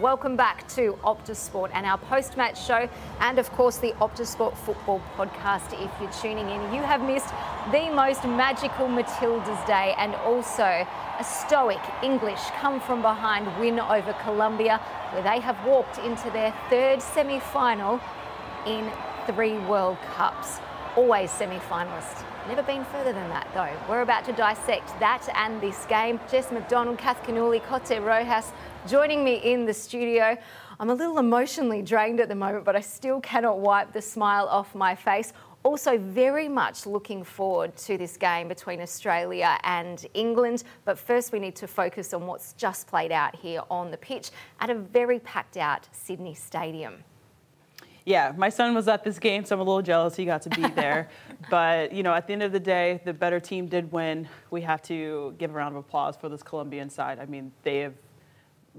Welcome back to Optus Sport and our post match show, and of course, the Optus Sport football podcast. If you're tuning in, you have missed the most magical Matildas Day and also a stoic English come from behind win over Colombia, where they have walked into their third semi final in three World Cups. Always semi finalists. Never been further than that, though. We're about to dissect that and this game. Jess McDonald, Kath Cannuli, Cote Rojas joining me in the studio. I'm a little emotionally drained at the moment, but I still cannot wipe the smile off my face. Also, very much looking forward to this game between Australia and England. But first, we need to focus on what's just played out here on the pitch at a very packed out Sydney Stadium. Yeah, my son was at this game, so I'm a little jealous he got to be there. but, you know, at the end of the day, the better team did win. We have to give a round of applause for this Colombian side. I mean, they have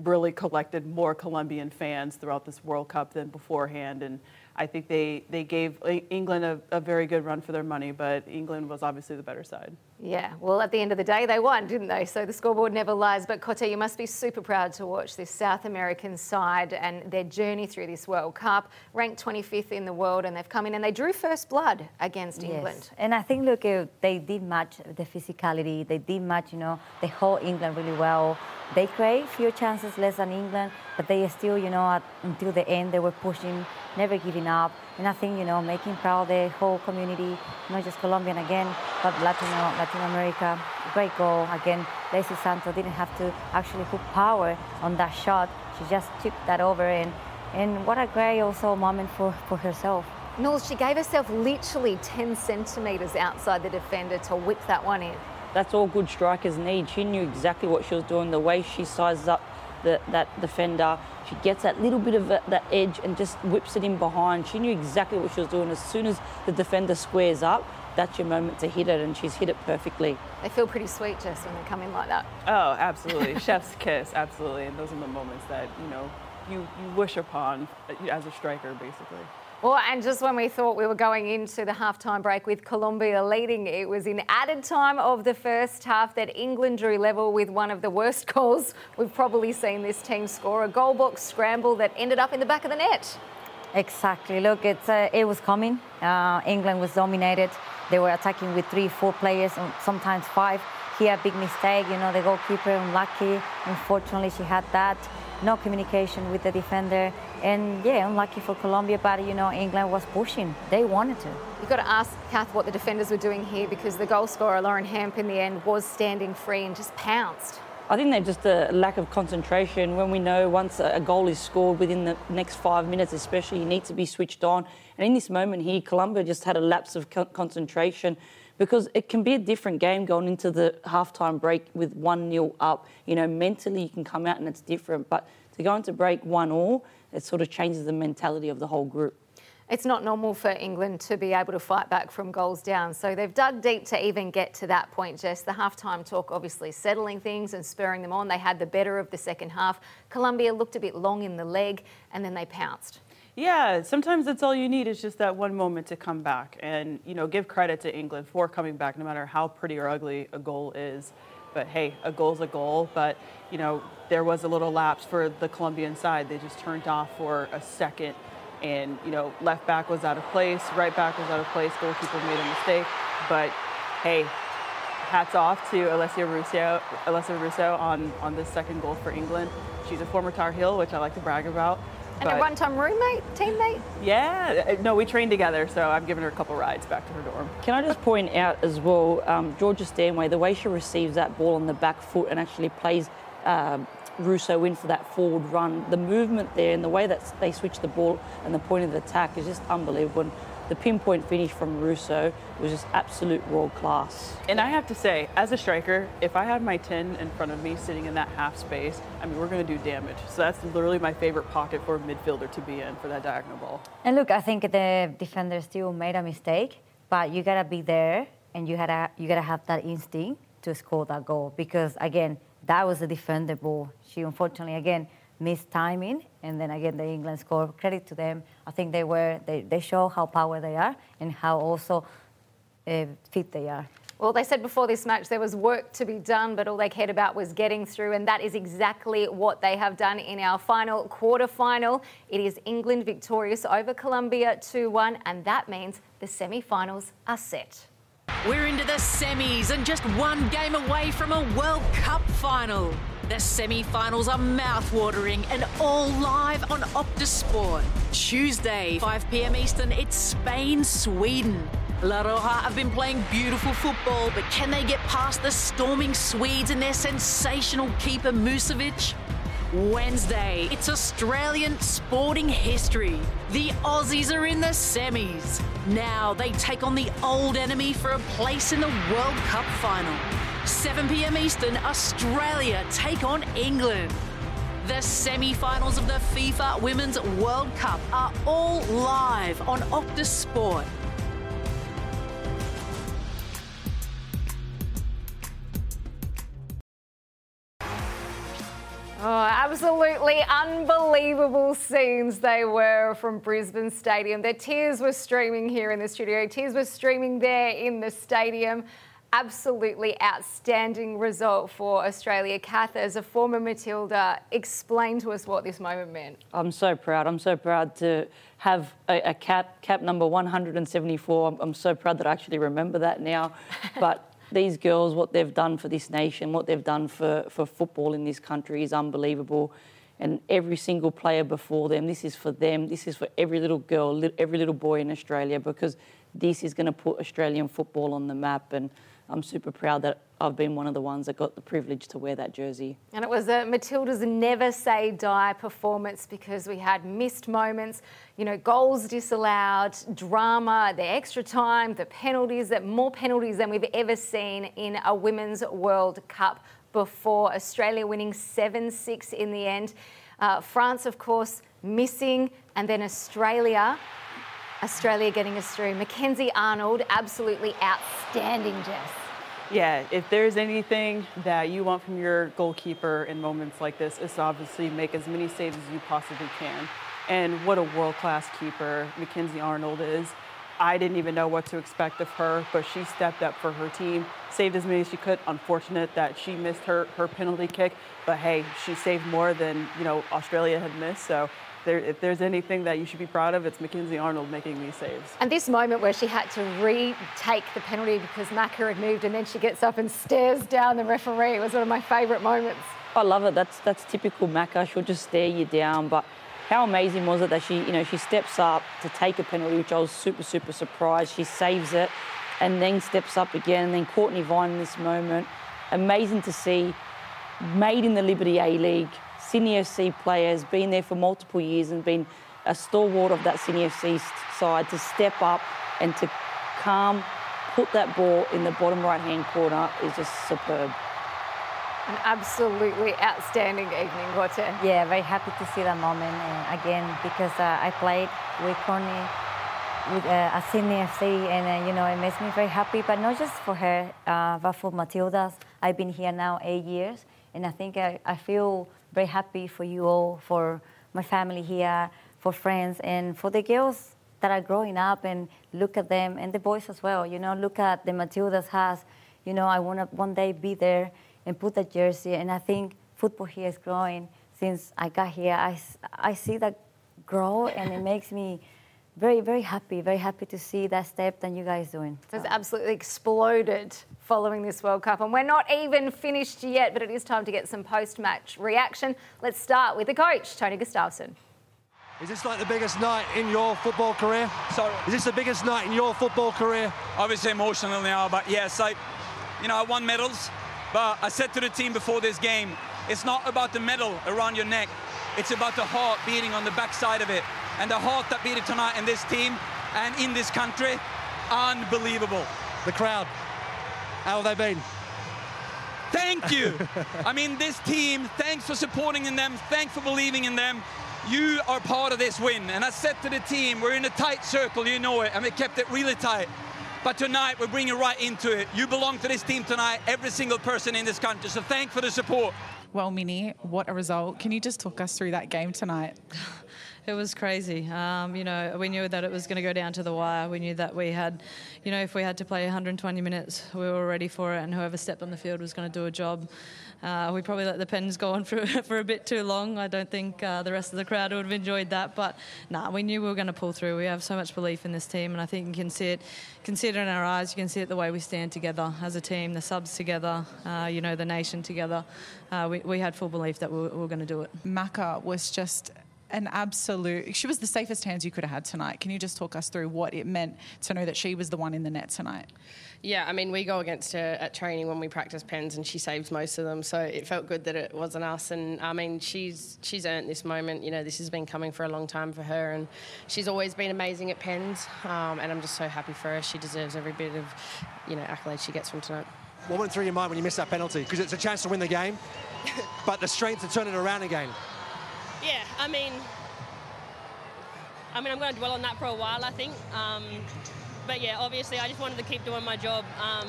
really collected more Colombian fans throughout this World Cup than beforehand. And I think they, they gave England a, a, very good run for their money, but England was obviously the better side. Yeah, well, at the end of the day, they won, didn't they? So the scoreboard never lies. But Cote, you must be super proud to watch this South American side and their journey through this World Cup, ranked 25th in the world, and they've come in and they drew first blood against yes. England. And I think, look, uh, they did match the physicality, they did match, you know, the whole England really well. They create fewer chances less than England, but they still, you know, at, until the end, they were pushing never giving up. And I think, you know, making proud the whole community, not just Colombian again, but Latino, uh, Latin America. Great goal. Again, Leicy Santos didn't have to actually put power on that shot. She just tipped that over and, and what a great also moment for, for herself. Noel, she gave herself literally 10 centimetres outside the defender to whip that one in. That's all good strikers need. She knew exactly what she was doing, the way she sizes up the, that defender. She gets that little bit of that edge and just whips it in behind. She knew exactly what she was doing. As soon as the defender squares up, that's your moment to hit it, and she's hit it perfectly. They feel pretty sweet, Jess, when they come in like that. Oh, absolutely. Chef's kiss, absolutely. And those are the moments that, you know, you, you wish upon as a striker, basically. Well, and just when we thought we were going into the halftime break with Colombia leading, it was in added time of the first half that England drew level with one of the worst goals we've probably seen this team score a goal box scramble that ended up in the back of the net. Exactly. Look, it's, uh, it was coming. Uh, England was dominated. They were attacking with three, four players, sometimes five. Here, big mistake. You know, the goalkeeper unlucky. Unfortunately, she had that no communication with the defender. And yeah, unlucky for Colombia, but you know, England was pushing. They wanted to. You've got to ask Kath what the defenders were doing here because the goal scorer, Lauren Hemp, in the end was standing free and just pounced. I think they're just a lack of concentration. When we know once a goal is scored within the next five minutes, especially, you need to be switched on. And in this moment here, Colombia just had a lapse of concentration because it can be a different game going into the halftime break with 1 0 up. You know, mentally you can come out and it's different, but to go into break 1 all, it sort of changes the mentality of the whole group. It's not normal for England to be able to fight back from goals down. So they've dug deep to even get to that point, Jess. The halftime talk obviously settling things and spurring them on. They had the better of the second half. Colombia looked a bit long in the leg and then they pounced. Yeah, sometimes that's all you need is just that one moment to come back and, you know, give credit to England for coming back no matter how pretty or ugly a goal is. But hey, a goal's a goal. But, you know, there was a little lapse for the Colombian side. They just turned off for a second and, you know, left back was out of place, right back was out of place, goalkeeper made a mistake. But hey, hats off to Alessia Russo, Alessia Russo on, on this second goal for England. She's a former Tar Heel, which I like to brag about. And but, a one-time roommate, teammate? Yeah, uh, no, we trained together, so I've given her a couple rides back to her dorm. Can I just point out as well, um, Georgia Stanway, the way she receives that ball on the back foot and actually plays um, Russo in for that forward run, the movement there and the way that they switch the ball and the point of the attack is just unbelievable. And the pinpoint finish from Russo was just absolute world class. And I have to say, as a striker, if I had my 10 in front of me sitting in that half space, I mean, we're going to do damage. So that's literally my favorite pocket for a midfielder to be in for that diagonal ball. And look, I think the defender still made a mistake, but you gotta be there and you gotta you gotta have that instinct to score that goal because again, that was a defendable. She unfortunately again missed timing, and then again the England score. Credit to them. I think they were they, they show how power they are and how also uh, fit they are. Well, they said before this match there was work to be done, but all they cared about was getting through, and that is exactly what they have done in our final quarter final. It is England victorious over Colombia 2 1, and that means the semi finals are set. We're into the semis and just one game away from a World Cup final. The semi finals are mouth-watering and all live on Optus Sport. Tuesday, 5 pm Eastern, it's Spain Sweden. La Roja have been playing beautiful football, but can they get past the storming Swedes and their sensational keeper Musovic? Wednesday, it's Australian sporting history. The Aussies are in the semis. Now they take on the old enemy for a place in the World Cup final. 7 pm Eastern, Australia take on England. The semi finals of the FIFA Women's World Cup are all live on Optus Sport. Oh, absolutely unbelievable scenes they were from Brisbane Stadium. Their tears were streaming here in the studio, tears were streaming there in the stadium. Absolutely outstanding result for Australia. Kath, as a former Matilda, explain to us what this moment meant. I'm so proud. I'm so proud to have a, a cap, cap number 174. I'm, I'm so proud that I actually remember that now. But these girls, what they've done for this nation, what they've done for, for football in this country is unbelievable. And every single player before them, this is for them, this is for every little girl, every little boy in Australia, because this is going to put Australian football on the map. And I'm super proud that I've been one of the ones that got the privilege to wear that jersey. And it was a Matilda's never say die performance because we had missed moments, you know, goals disallowed, drama, the extra time, the penalties, that more penalties than we've ever seen in a Women's World Cup before. Australia winning 7 6 in the end. Uh, France, of course, missing, and then Australia Australia getting us through. Mackenzie Arnold, absolutely outstanding, Jess. Yeah, if there's anything that you want from your goalkeeper in moments like this, it's obviously make as many saves as you possibly can. And what a world class keeper Mackenzie Arnold is. I didn't even know what to expect of her, but she stepped up for her team, saved as many as she could. Unfortunate that she missed her, her penalty kick, but hey, she saved more than you know Australia had missed. So there, if there's anything that you should be proud of, it's Mackenzie Arnold making these saves. And this moment where she had to retake the penalty because Macca had moved, and then she gets up and stares down the referee It was one of my favourite moments. I love it. That's that's typical Macca. She'll just stare you down, but. How amazing was it that she, you know, she steps up to take a penalty, which I was super, super surprised. She saves it, and then steps up again. And then Cortnee Vine in this moment, amazing to see. Made in the Liberty A League, Sydney FC player, has been there for multiple years and been a stalwart of that Sydney FC side to step up and to calm, put that ball in the bottom right hand corner is just superb. An absolutely outstanding evening, Cote. Yeah, very happy to see that moment uh, again because uh, I played with Cortnee with uh, at Sydney FC, and uh, you know it makes me very happy. But not just for her, uh, but for Matildas. I've been here now eight years, and I think I, I feel very happy for you all, for my family here, for friends, and for the girls that are growing up and look at them, and the boys as well. You know, look at the Matildas has. You know, I want to one day be there and put that jersey, and I think football here is growing since I got here. I, I see that grow, and it makes me very, very happy, very happy to see that step that you guys doing. So it's absolutely exploded following this World Cup, and we're not even finished yet, but it is time to get some post-match reaction. Let's start with the coach, Tony Gustafsson. Is this like the biggest night in your football career? Sorry. Is this the biggest night in your football career? Obviously emotional now, but yes, I, you know, I won medals, but I said to the team before this game, it's not about the medal around your neck. It's about the heart beating on the backside of it. And the heart that beat it tonight in this team and in this country. Unbelievable. The crowd, how have they been? Thank you. I mean, this team, thanks for supporting in them, thanks for believing in them. You are part of this win. And I said to the team, we're in a tight circle, you know it, and we kept it really tight. But tonight, we're bringing right into it. You belong to this team tonight, every single person in this country. So thanks for the support. Well, Minnie, what a result. Can you just talk us through that game tonight? it was crazy. Um, you know, we knew that it was going to go down to the wire. We knew that we had, you know, if we had to play 120 minutes, we were ready for it, and whoever stepped on the field was going to do a job. Uh, we probably let the pens go on for, for a bit too long. I don't think uh, the rest of the crowd would have enjoyed that, but nah, we knew we were going to pull through. We have so much belief in this team, and I think you can see it, can see it in our eyes. You can see it the way we stand together as a team, the subs together, uh, you know, the nation together. Uh, we, we had full belief that we were, we were going to do it. Macca was just an absolute. She was the safest hands you could have had tonight. Can you just talk us through what it meant to know that she was the one in the net tonight? Yeah, I mean, we go against her at training when we practice pens, and she saves most of them. So it felt good that it wasn't us. And I mean, she's she's earned this moment. You know, this has been coming for a long time for her, and she's always been amazing at pens. Um, and I'm just so happy for her. She deserves every bit of, you know, accolade she gets from tonight. What went through your mind when you missed that penalty? Because it's a chance to win the game, but the strength to turn it around again. Yeah, I mean, I mean, I'm going to dwell on that for a while, I think. Um, but yeah, obviously, I just wanted to keep doing my job. Um,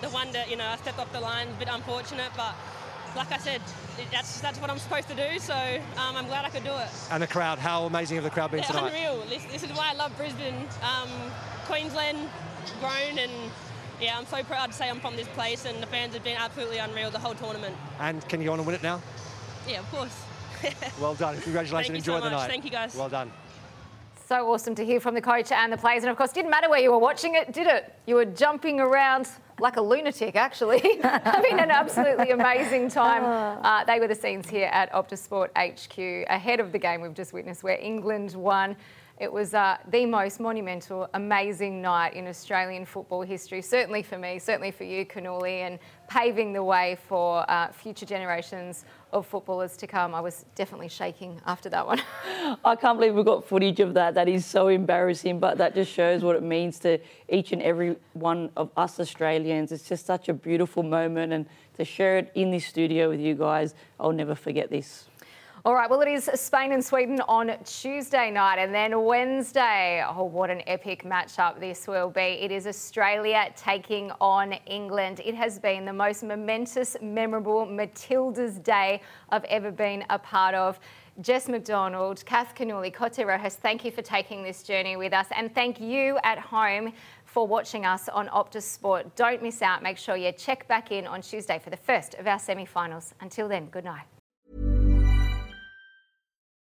the one that you know, I stepped off the line, a bit unfortunate, but like I said, that's that's what I'm supposed to do. So um, I'm glad I could do it. And the crowd, how amazing have the crowd been yeah, tonight? Unreal. This, this, is why I love Brisbane, um, Queensland, grown, and yeah, I'm so proud to say I'm from this place, and the fans have been absolutely unreal the whole tournament. And can you go on and win it now? Yeah, of course. well done. Congratulations. Thank Enjoy you so the much. night. Thank you, guys. Well done. So awesome to hear from the coach and the players. And of course, didn't matter where you were watching it, did it? You were jumping around like a lunatic, actually, having an absolutely amazing time. Uh, they were the scenes here at Optus Sport HQ ahead of the game we've just witnessed, where England won. It was uh, the most monumental, amazing night in Australian football history, certainly for me, certainly for you, Cannuli, and paving the way for uh, future generations of footballers to come. I was definitely shaking after that one. I can't believe we've got footage of that. That is so embarrassing, but that just shows what it means to each and every one of us Australians. It's just such a beautiful moment, and to share it in this studio with you guys, I'll never forget this. All right, well, it is Spain and Sweden on Tuesday night, and then Wednesday. Oh, what an epic matchup this will be. It is Australia taking on England. It has been the most momentous, memorable Matilda's Day I've ever been a part of. Jess McDonald, Kath Cannuli, Cote Rojas, thank you for taking this journey with us, and thank you at home for watching us on Optus Sport. Don't miss out. Make sure you check back in on Tuesday for the first of our semi finals. Until then, good night.